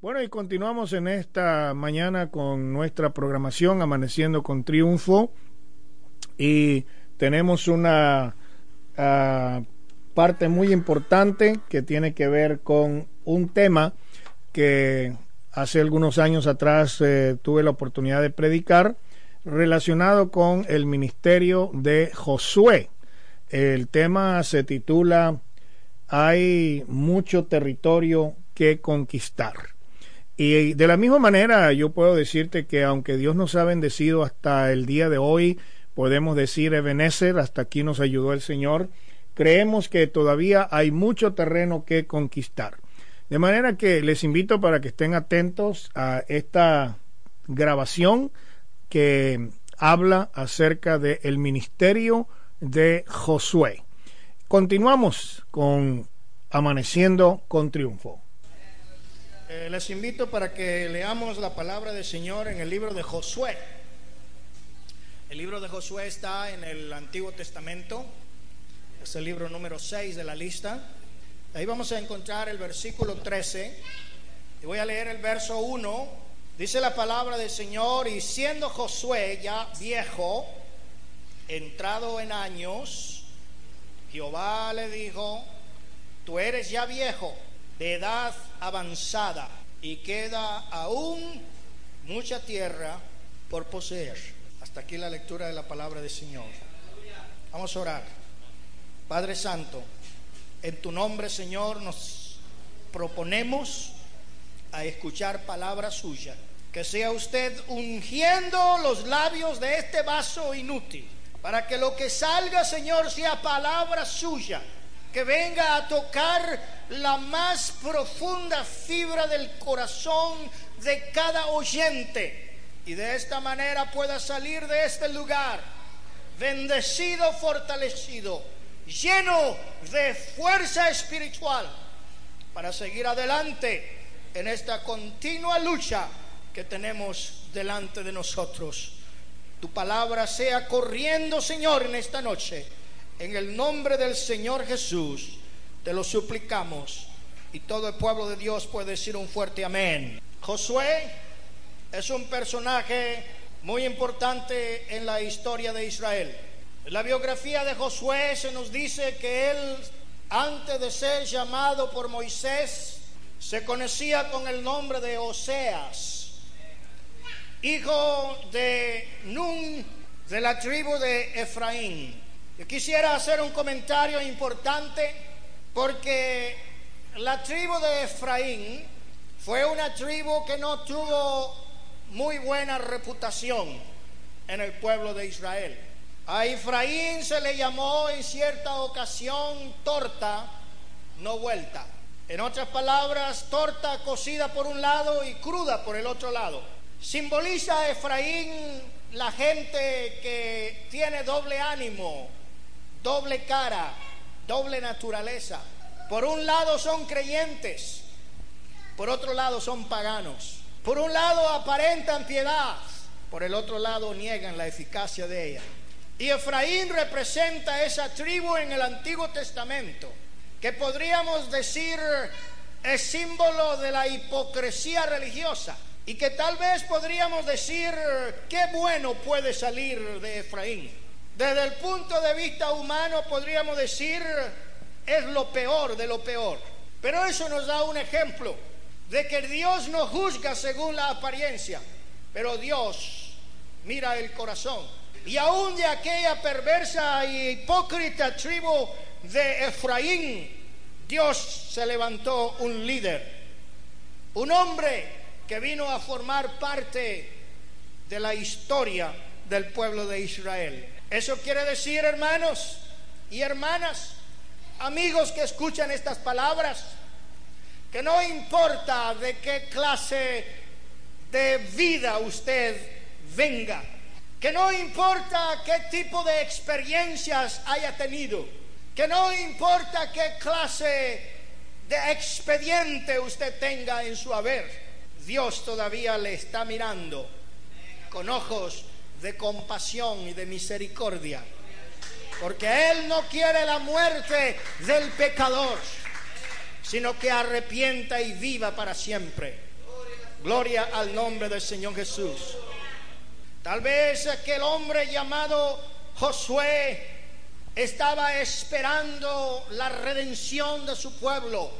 Bueno, y continuamos en esta mañana con nuestra programación Amaneciendo con Triunfo y tenemos una uh, parte muy importante que tiene que ver con un tema que hace algunos años atrás eh, tuve la oportunidad de predicar relacionado con el ministerio de Josué. El tema se titula Hay mucho territorio que conquistar. Y de la misma manera yo puedo decirte que aunque Dios nos ha bendecido hasta el día de hoy, podemos decir Ebenezer, hasta aquí nos ayudó el Señor, creemos que todavía hay mucho terreno que conquistar. De manera que les invito para que estén atentos a esta grabación que habla acerca del ministerio de Josué. Continuamos con Amaneciendo con Triunfo. Eh, les invito para que leamos la palabra del Señor en el libro de Josué. El libro de Josué está en el Antiguo Testamento, es el libro número 6 de la lista. Ahí vamos a encontrar el versículo 13. Y voy a leer el verso 1. Dice la palabra del Señor, y siendo Josué ya viejo, entrado en años, Jehová le dijo, tú eres ya viejo de edad avanzada y queda aún mucha tierra por poseer. Hasta aquí la lectura de la palabra del Señor. Vamos a orar. Padre Santo, en tu nombre, Señor, nos proponemos a escuchar palabra suya. Que sea usted ungiendo los labios de este vaso inútil, para que lo que salga, Señor, sea palabra suya que venga a tocar la más profunda fibra del corazón de cada oyente y de esta manera pueda salir de este lugar bendecido, fortalecido, lleno de fuerza espiritual para seguir adelante en esta continua lucha que tenemos delante de nosotros. Tu palabra sea corriendo, Señor, en esta noche en el nombre del Señor Jesús, te lo suplicamos. Y todo el pueblo de Dios puede decir un fuerte amén. Josué es un personaje muy importante en la historia de Israel. La biografía de Josué se nos dice que él, antes de ser llamado por Moisés, se conocía con el nombre de Oseas, hijo de Nun de la tribu de Efraín. Yo quisiera hacer un comentario importante porque la tribu de Efraín fue una tribu que no tuvo muy buena reputación en el pueblo de Israel. A Efraín se le llamó en cierta ocasión torta, no vuelta. En otras palabras, torta cocida por un lado y cruda por el otro lado. Simboliza a Efraín la gente que tiene doble ánimo, doble cara, doble naturaleza. Por un lado son creyentes, por otro lado son paganos. Por un lado aparentan piedad, por el otro lado niegan la eficacia de ella. Y Efraín representa esa tribu en el Antiguo Testamento, que podríamos decir es símbolo de la hipocresía religiosa y que tal vez podríamos decir qué bueno puede salir de Efraín. Desde el punto de vista humano podríamos decir es lo peor de lo peor. Pero eso nos da un ejemplo de que Dios no juzga según la apariencia, pero Dios mira el corazón. Y aún de aquella perversa y hipócrita tribu de Efraín, Dios se levantó un líder, un hombre que vino a formar parte de la historia del pueblo de Israel. Eso quiere decir, hermanos y hermanas, amigos que escuchan estas palabras, que no importa de qué clase de vida usted venga, que no importa qué tipo de experiencias haya tenido, que no importa qué clase de expediente usted tenga en su haber, Dios todavía le está mirando con ojos de compasión y de misericordia. Porque Él no quiere la muerte del pecador, sino que arrepienta y viva para siempre. Gloria al nombre del Señor Jesús. Tal vez aquel hombre llamado Josué estaba esperando la redención de su pueblo,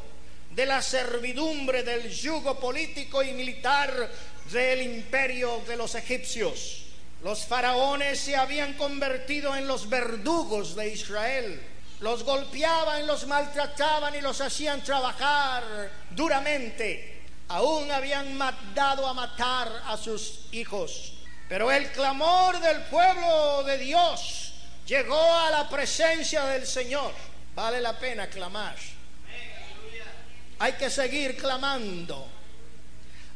de la servidumbre del yugo político y militar del imperio de los egipcios. Los faraones se habían convertido en los verdugos de Israel. Los golpeaban, los maltrataban y los hacían trabajar duramente. Aún habían dado a matar a sus hijos. Pero el clamor del pueblo de Dios llegó a la presencia del Señor. Vale la pena clamar. Hay que seguir clamando.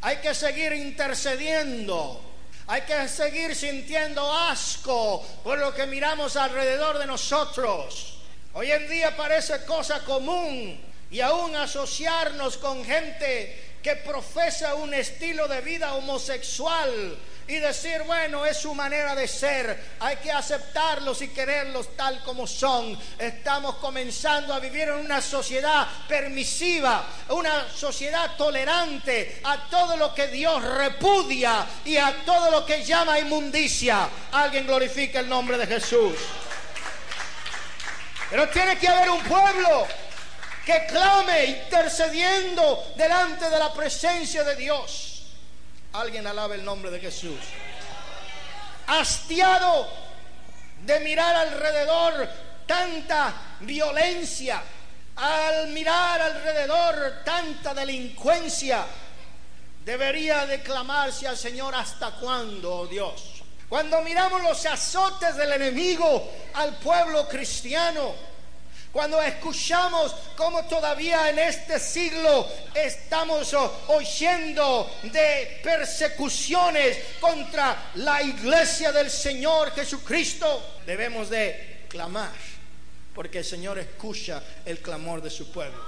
Hay que seguir intercediendo. Hay que seguir sintiendo asco por lo que miramos alrededor de nosotros. Hoy en día parece cosa común y aún asociarnos con gente que profesa un estilo de vida homosexual y decir, bueno, es su manera de ser, hay que aceptarlos y quererlos tal como son. Estamos comenzando a vivir en una sociedad permisiva, una sociedad tolerante a todo lo que Dios repudia y a todo lo que llama inmundicia. Alguien glorifica el nombre de Jesús. Pero tiene que haber un pueblo que clame intercediendo delante de la presencia de Dios. Alguien alaba el nombre de Jesús. Hastiado de mirar alrededor tanta violencia, al mirar alrededor tanta delincuencia, debería declamarse al Señor hasta cuándo, oh Dios. Cuando miramos los azotes del enemigo al pueblo cristiano, cuando escuchamos cómo todavía en este siglo estamos oyendo de persecuciones contra la iglesia del Señor Jesucristo, debemos de clamar, porque el Señor escucha el clamor de su pueblo.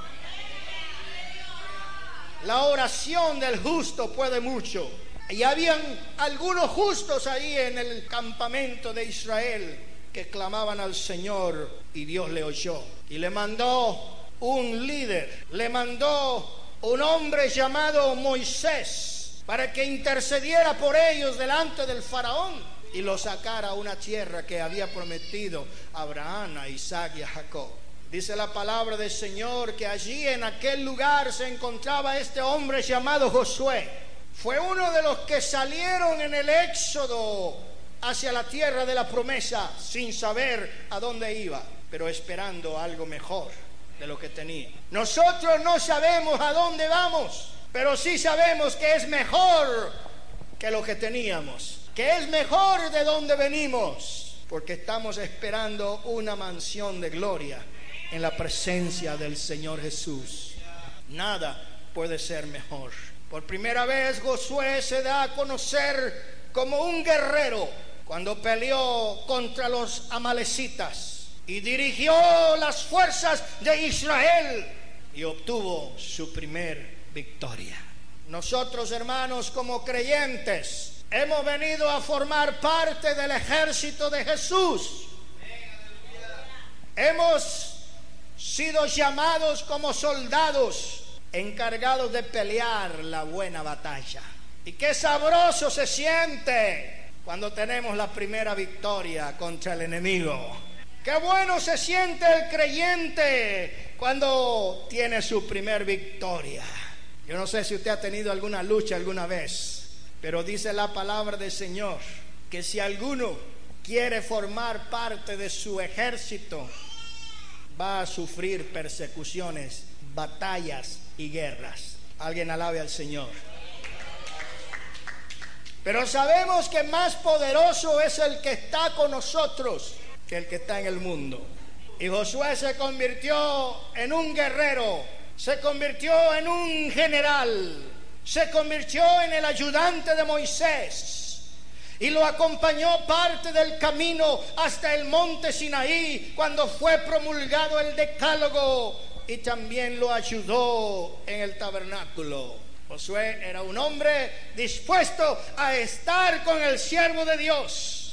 La oración del justo puede mucho. Y habían algunos justos ahí en el campamento de Israel que clamaban al Señor y Dios le oyó. Y le mandó un líder, le mandó un hombre llamado Moisés para que intercediera por ellos delante del faraón y lo sacara a una tierra que había prometido a Abraham, a Isaac y a Jacob. Dice la palabra del Señor que allí en aquel lugar se encontraba este hombre llamado Josué. Fue uno de los que salieron en el éxodo hacia la tierra de la promesa sin saber a dónde iba, pero esperando algo mejor de lo que tenía. Nosotros no sabemos a dónde vamos, pero sí sabemos que es mejor que lo que teníamos, que es mejor de donde venimos, porque estamos esperando una mansión de gloria en la presencia del Señor Jesús. Nada puede ser mejor. Por primera vez Josué se da a conocer como un guerrero cuando peleó contra los amalecitas y dirigió las fuerzas de Israel y obtuvo su primer victoria. Nosotros, hermanos, como creyentes, hemos venido a formar parte del ejército de Jesús. Hemos sido llamados como soldados encargados de pelear la buena batalla. Y qué sabroso se siente cuando tenemos la primera victoria contra el enemigo. Qué bueno se siente el creyente cuando tiene su primer victoria. Yo no sé si usted ha tenido alguna lucha alguna vez, pero dice la palabra del Señor que si alguno quiere formar parte de su ejército, va a sufrir persecuciones, batallas y guerras. Alguien alabe al Señor. Pero sabemos que más poderoso es el que está con nosotros que el que está en el mundo. Y Josué se convirtió en un guerrero, se convirtió en un general, se convirtió en el ayudante de Moisés y lo acompañó parte del camino hasta el monte Sinaí cuando fue promulgado el decálogo y también lo ayudó en el tabernáculo. Josué era un hombre dispuesto a estar con el siervo de Dios,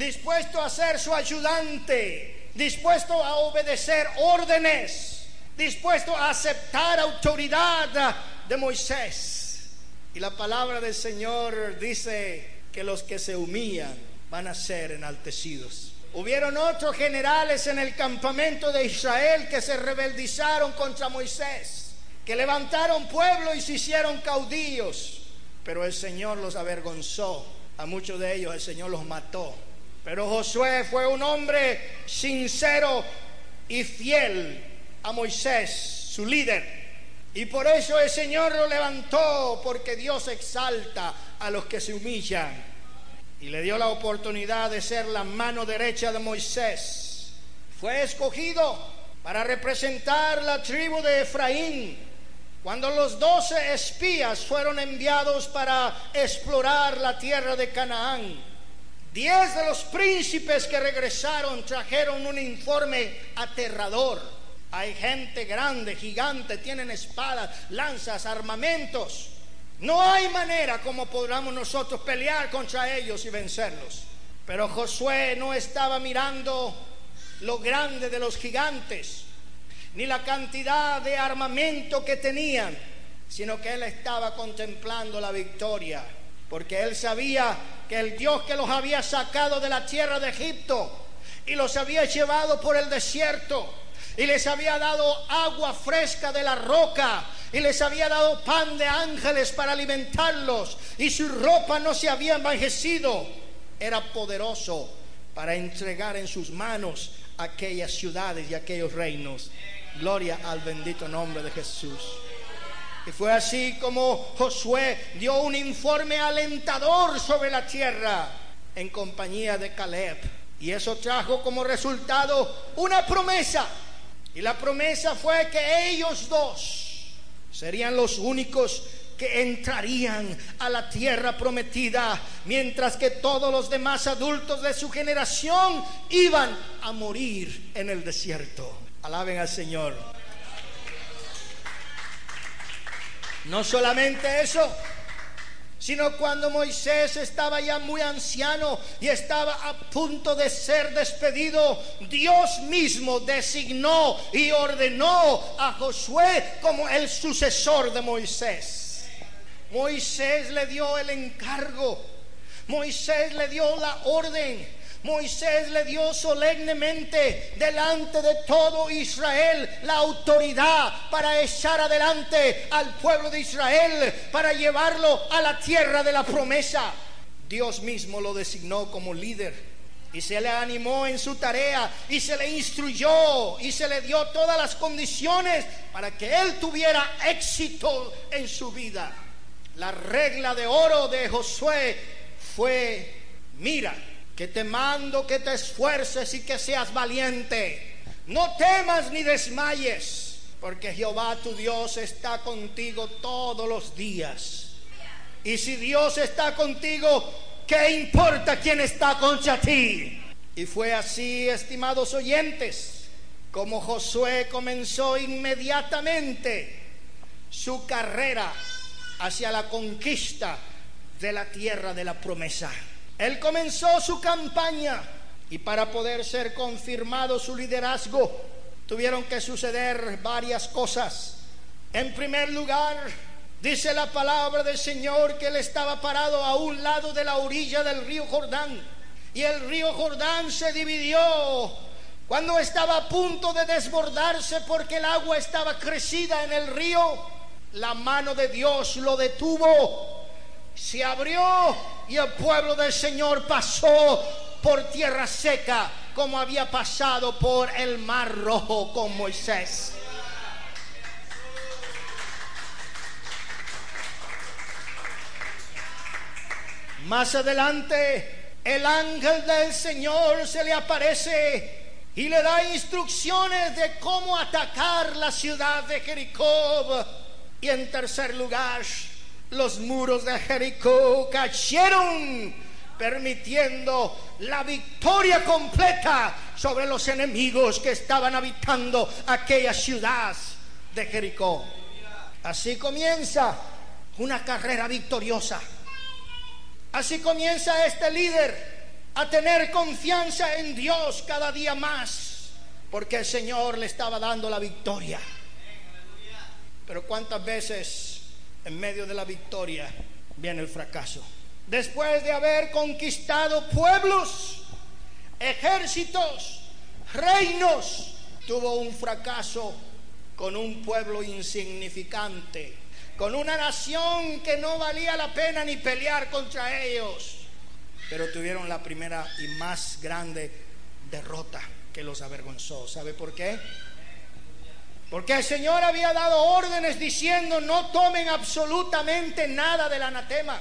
dispuesto a ser su ayudante, dispuesto a obedecer órdenes, dispuesto a aceptar autoridad de Moisés. Y la palabra del Señor dice que los que se humillan van a ser enaltecidos. Hubieron otros generales en el campamento de Israel que se rebeldizaron contra Moisés, que levantaron pueblo y se hicieron caudillos, pero el Señor los avergonzó. A muchos de ellos el Señor los mató. Pero Josué fue un hombre sincero y fiel a Moisés, su líder. Y por eso el Señor lo levantó, porque Dios exalta a los que se humillan y le dio la oportunidad de ser la mano derecha de Moisés. Fue escogido para representar la tribu de Efraín cuando los doce espías fueron enviados para explorar la tierra de Canaán. Diez de los príncipes que regresaron trajeron un informe aterrador. Hay gente grande, gigante, tienen espadas, lanzas, armamentos. No hay manera como podamos nosotros pelear contra ellos y vencerlos. Pero Josué no estaba mirando lo grande de los gigantes, ni la cantidad de armamento que tenían, sino que él estaba contemplando la victoria, porque él sabía que el Dios que los había sacado de la tierra de Egipto y los había llevado por el desierto y les había dado agua fresca de la roca y les había dado pan de ángeles para alimentarlos y su ropa no se había envejecido. Era poderoso para entregar en sus manos aquellas ciudades y aquellos reinos. Gloria al bendito nombre de Jesús. Y fue así como Josué dio un informe alentador sobre la tierra en compañía de Caleb. Y eso trajo como resultado una promesa. Y la promesa fue que ellos dos serían los únicos que entrarían a la tierra prometida, mientras que todos los demás adultos de su generación iban a morir en el desierto. Alaben al Señor. No solamente eso, sino cuando Moisés estaba ya muy anciano y estaba a punto de ser despedido, Dios mismo designó y ordenó a Josué como el sucesor de Moisés. Moisés le dio el encargo, Moisés le dio la orden Moisés le dio solemnemente delante de todo Israel la autoridad para echar adelante al pueblo de Israel, para llevarlo a la tierra de la promesa. Dios mismo lo designó como líder y se le animó en su tarea y se le instruyó y se le dio todas las condiciones para que él tuviera éxito en su vida. La regla de oro de Josué fue, mira, que te mando que te esfuerces y que seas valiente. No temas ni desmayes, porque Jehová tu Dios está contigo todos los días. Y si Dios está contigo, ¿qué importa quién está contra ti? Y fue así, estimados oyentes, como Josué comenzó inmediatamente su carrera hacia la conquista de la tierra de la promesa. Él comenzó su campaña y para poder ser confirmado su liderazgo tuvieron que suceder varias cosas. En primer lugar, dice la palabra del Señor que él estaba parado a un lado de la orilla del río Jordán y el río Jordán se dividió cuando estaba a punto de desbordarse porque el agua estaba crecida en el río. La mano de Dios lo detuvo se abrió y el pueblo del Señor pasó por tierra seca como había pasado por el mar rojo con Moisés. Más adelante, el ángel del Señor se le aparece y le da instrucciones de cómo atacar la ciudad de Jericó. Y en tercer lugar, los muros de Jericó cayeron, permitiendo la victoria completa sobre los enemigos que estaban habitando aquella ciudad de Jericó. Así comienza una carrera victoriosa. Así comienza este líder a tener confianza en Dios cada día más, porque el Señor le estaba dando la victoria. Pero cuántas veces en medio de la victoria viene el fracaso. Después de haber conquistado pueblos, ejércitos, reinos, tuvo un fracaso con un pueblo insignificante, con una nación que no valía la pena ni pelear contra ellos, pero tuvieron la primera y más grande derrota que los avergonzó. ¿Sabe por qué? Porque el Señor había dado órdenes diciendo no tomen absolutamente nada del anatema.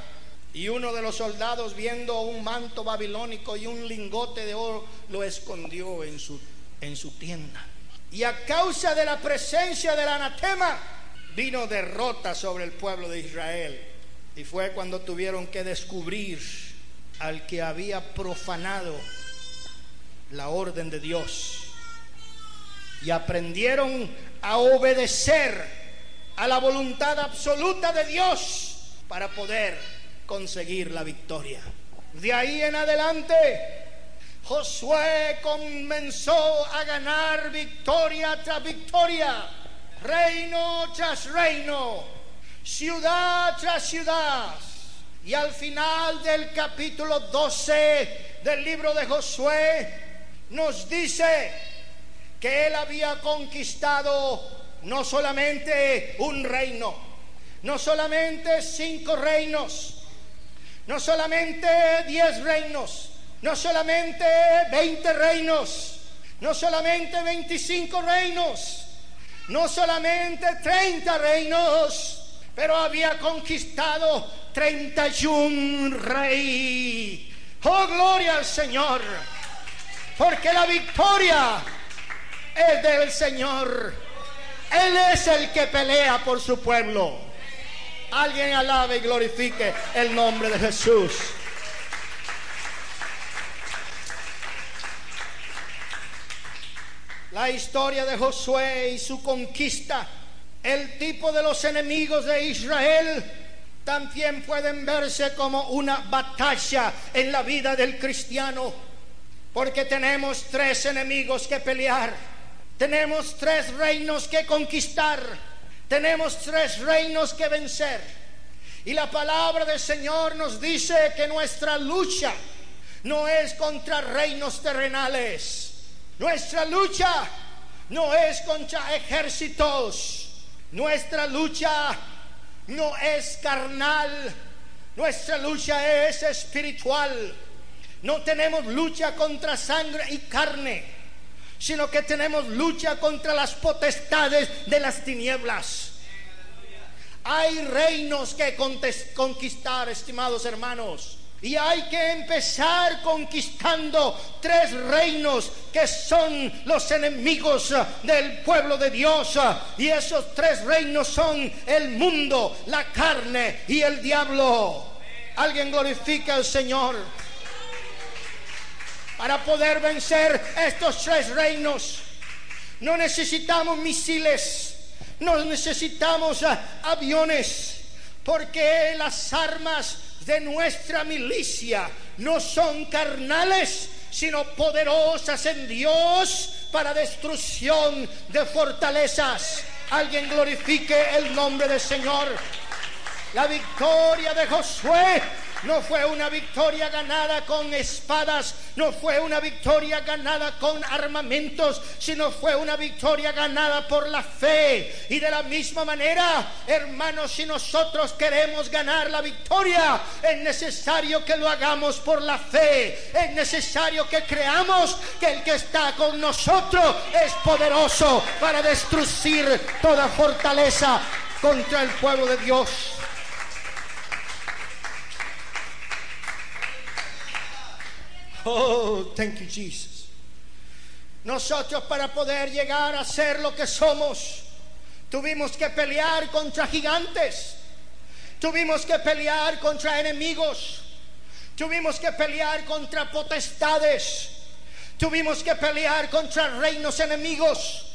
Y uno de los soldados viendo un manto babilónico y un lingote de oro lo escondió en su, en su tienda. Y a causa de la presencia del anatema vino derrota sobre el pueblo de Israel. Y fue cuando tuvieron que descubrir al que había profanado la orden de Dios. Y aprendieron a obedecer a la voluntad absoluta de Dios para poder conseguir la victoria. De ahí en adelante, Josué comenzó a ganar victoria tras victoria, reino tras reino, ciudad tras ciudad. Y al final del capítulo 12 del libro de Josué nos dice que él había conquistado no solamente un reino, no solamente cinco reinos, no solamente diez reinos, no solamente veinte reinos, no solamente veinticinco reinos, no solamente treinta reinos, pero había conquistado treinta y un rey. Oh, gloria al Señor, porque la victoria es del Señor. Él es el que pelea por su pueblo. Alguien alabe y glorifique el nombre de Jesús. La historia de Josué y su conquista, el tipo de los enemigos de Israel, también pueden verse como una batalla en la vida del cristiano, porque tenemos tres enemigos que pelear tenemos tres reinos que conquistar. Tenemos tres reinos que vencer. Y la palabra del Señor nos dice que nuestra lucha no es contra reinos terrenales. Nuestra lucha no es contra ejércitos. Nuestra lucha no es carnal. Nuestra lucha es espiritual. No tenemos lucha contra sangre y carne sino que tenemos lucha contra las potestades de las tinieblas. Hay reinos que conquistar, estimados hermanos. Y hay que empezar conquistando tres reinos que son los enemigos del pueblo de Dios. Y esos tres reinos son el mundo, la carne y el diablo. Alguien glorifica al Señor para poder vencer estos tres reinos. No necesitamos misiles, no necesitamos ah, aviones, porque las armas de nuestra milicia no son carnales, sino poderosas en Dios para destrucción de fortalezas. Alguien glorifique el nombre del Señor. La victoria de Josué no fue una victoria ganada con espadas, no fue una victoria ganada con armamentos, sino fue una victoria ganada por la fe. Y de la misma manera, hermanos, si nosotros queremos ganar la victoria, es necesario que lo hagamos por la fe. Es necesario que creamos que el que está con nosotros es poderoso para destruir toda fortaleza contra el pueblo de Dios. Oh, thank you, Jesus. Nosotros para poder llegar a ser lo que somos, tuvimos que pelear contra gigantes, tuvimos que pelear contra enemigos, tuvimos que pelear contra potestades, tuvimos que pelear contra reinos enemigos,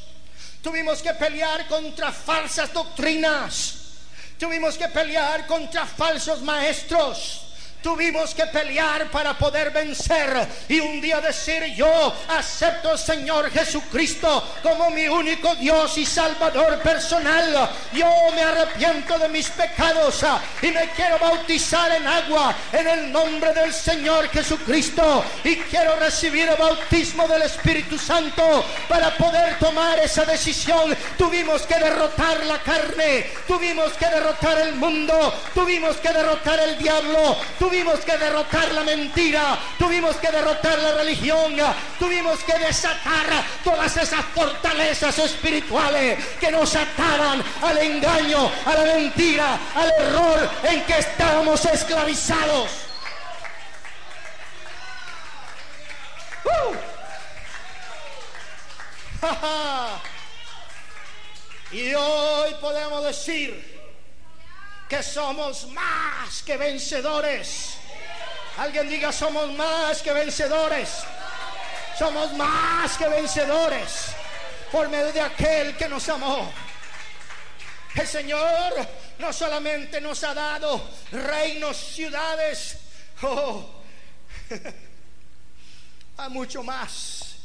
tuvimos que pelear contra falsas doctrinas, tuvimos que pelear contra falsos maestros Tuvimos que pelear para poder vencer y un día decir yo acepto al Señor Jesucristo como mi único Dios y Salvador personal. Yo me arrepiento de mis pecados y me quiero bautizar en agua en el nombre del Señor Jesucristo y quiero recibir el bautismo del Espíritu Santo para poder tomar esa decisión. Tuvimos que derrotar la carne, tuvimos que derrotar el mundo, tuvimos que derrotar el diablo, que derrotar la mentira, tuvimos que derrotar la religión, tuvimos que desatar todas esas fortalezas espirituales que nos ataban al engaño, a la mentira, al error en que estábamos esclavizados. ¡Uh! y hoy podemos decir somos más que vencedores Alguien diga, somos más que vencedores. Somos más que vencedores por medio de aquel que nos amó. El Señor no solamente nos ha dado reinos, ciudades, oh, a mucho más.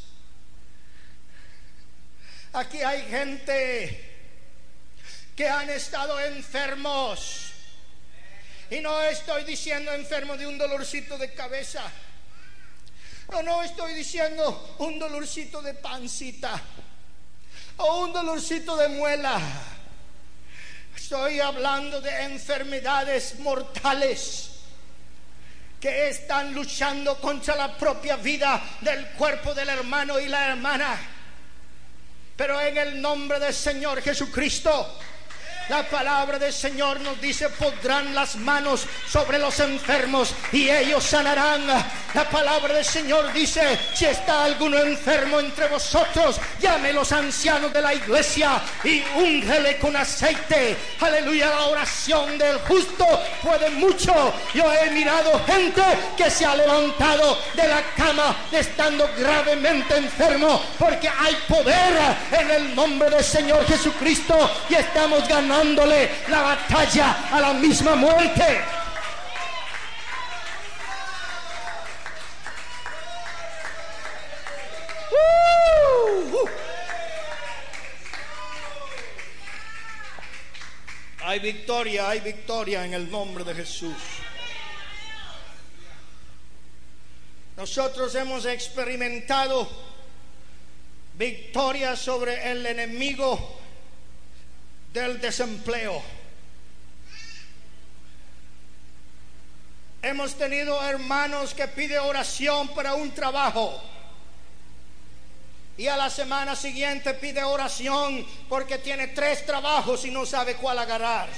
Aquí hay gente que han estado enfermos y no estoy diciendo enfermo de un dolorcito de cabeza. No, no estoy diciendo un dolorcito de pancita o un dolorcito de muela. Estoy hablando de enfermedades mortales que están luchando contra la propia vida del cuerpo del hermano y la hermana. Pero en el nombre del Señor Jesucristo, la palabra del Señor nos dice, podrán las manos sobre los enfermos y ellos sanarán. La palabra del Señor dice, si está alguno enfermo entre vosotros, llame los ancianos de la iglesia y úngele con aceite. Aleluya, la oración del justo puede mucho. Yo he mirado gente que se ha levantado de la cama estando gravemente enfermo porque hay poder en el nombre del Señor Jesucristo y estamos ganando dándole la batalla a la misma muerte. Hay victoria, hay victoria en el nombre de Jesús. Nosotros hemos experimentado victoria sobre el enemigo del desempleo. Hemos tenido hermanos que piden oración para un trabajo. Y a la semana siguiente pide oración porque tiene tres trabajos y no sabe cuál agarrar.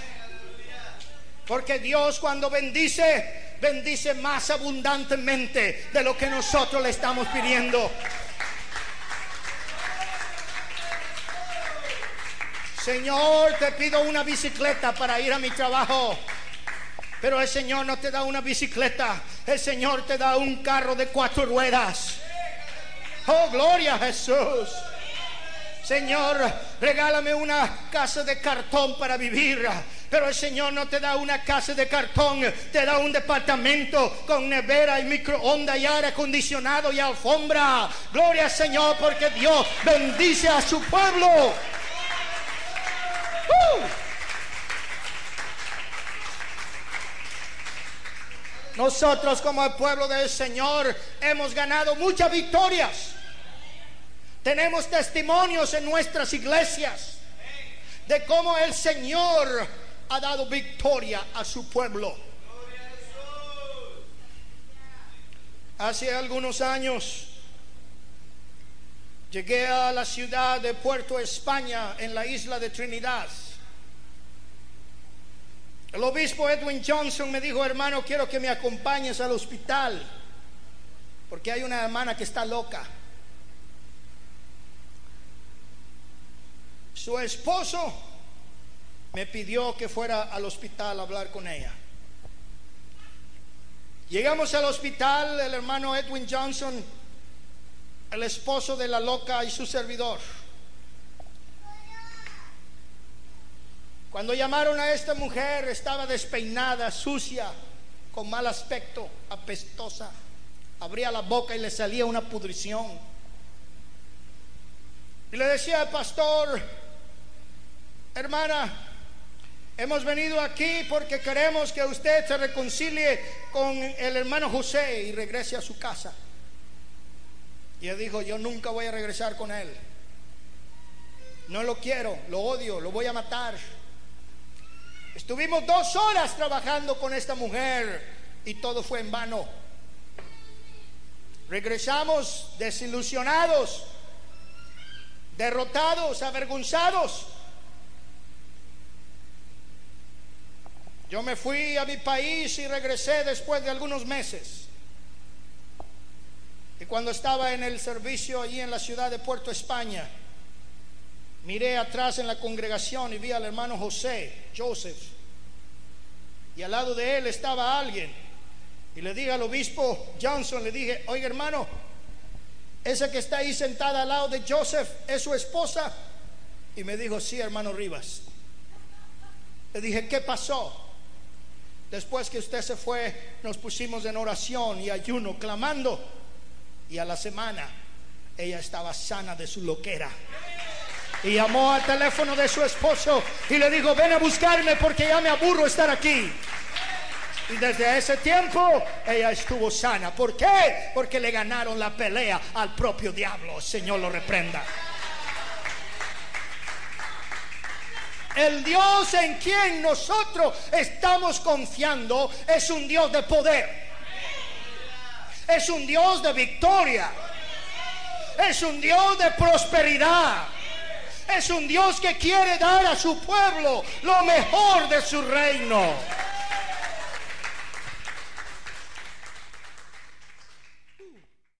Porque Dios cuando bendice, bendice más abundantemente de lo que nosotros le estamos pidiendo. Señor, te pido una bicicleta para ir a mi trabajo. Pero el Señor no te da una bicicleta, el Señor te da un carro de cuatro ruedas. Oh, gloria a Jesús. Señor, regálame una casa de cartón para vivir. Pero el Señor no te da una casa de cartón, te da un departamento con nevera y microondas y aire acondicionado y alfombra. Gloria al Señor porque Dios bendice a su pueblo. Nosotros como el pueblo del Señor hemos ganado muchas victorias. Tenemos testimonios en nuestras iglesias de cómo el Señor ha dado victoria a su pueblo. Hace algunos años llegué a la ciudad de Puerto España en la isla de Trinidad. El obispo Edwin Johnson me dijo, hermano, quiero que me acompañes al hospital, porque hay una hermana que está loca. Su esposo me pidió que fuera al hospital a hablar con ella. Llegamos al hospital, el hermano Edwin Johnson, el esposo de la loca y su servidor. Cuando llamaron a esta mujer estaba despeinada, sucia, con mal aspecto, apestosa. Abría la boca y le salía una pudrición. Y le decía al pastor, hermana, hemos venido aquí porque queremos que usted se reconcilie con el hermano José y regrese a su casa. Y él dijo, yo nunca voy a regresar con él. No lo quiero, lo odio, lo voy a matar. Estuvimos dos horas trabajando con esta mujer y todo fue en vano. Regresamos desilusionados, derrotados, avergonzados. Yo me fui a mi país y regresé después de algunos meses. Y cuando estaba en el servicio allí en la ciudad de Puerto España, miré atrás en la congregación y vi al hermano José, Joseph. Y al lado de él estaba alguien. Y le dije al obispo Johnson, le dije, oiga hermano, esa que está ahí sentada al lado de Joseph es su esposa. Y me dijo, sí, hermano Rivas. Le dije, ¿qué pasó? Después que usted se fue, nos pusimos en oración y ayuno, clamando. Y a la semana, ella estaba sana de su loquera. Y llamó al teléfono de su esposo y le dijo, ven a buscarme porque ya me aburro estar aquí. Y desde ese tiempo ella estuvo sana. ¿Por qué? Porque le ganaron la pelea al propio diablo. Señor lo reprenda. El Dios en quien nosotros estamos confiando es un Dios de poder. Es un Dios de victoria. Es un Dios de prosperidad. Es un Dios que quiere dar a su pueblo lo mejor de su reino.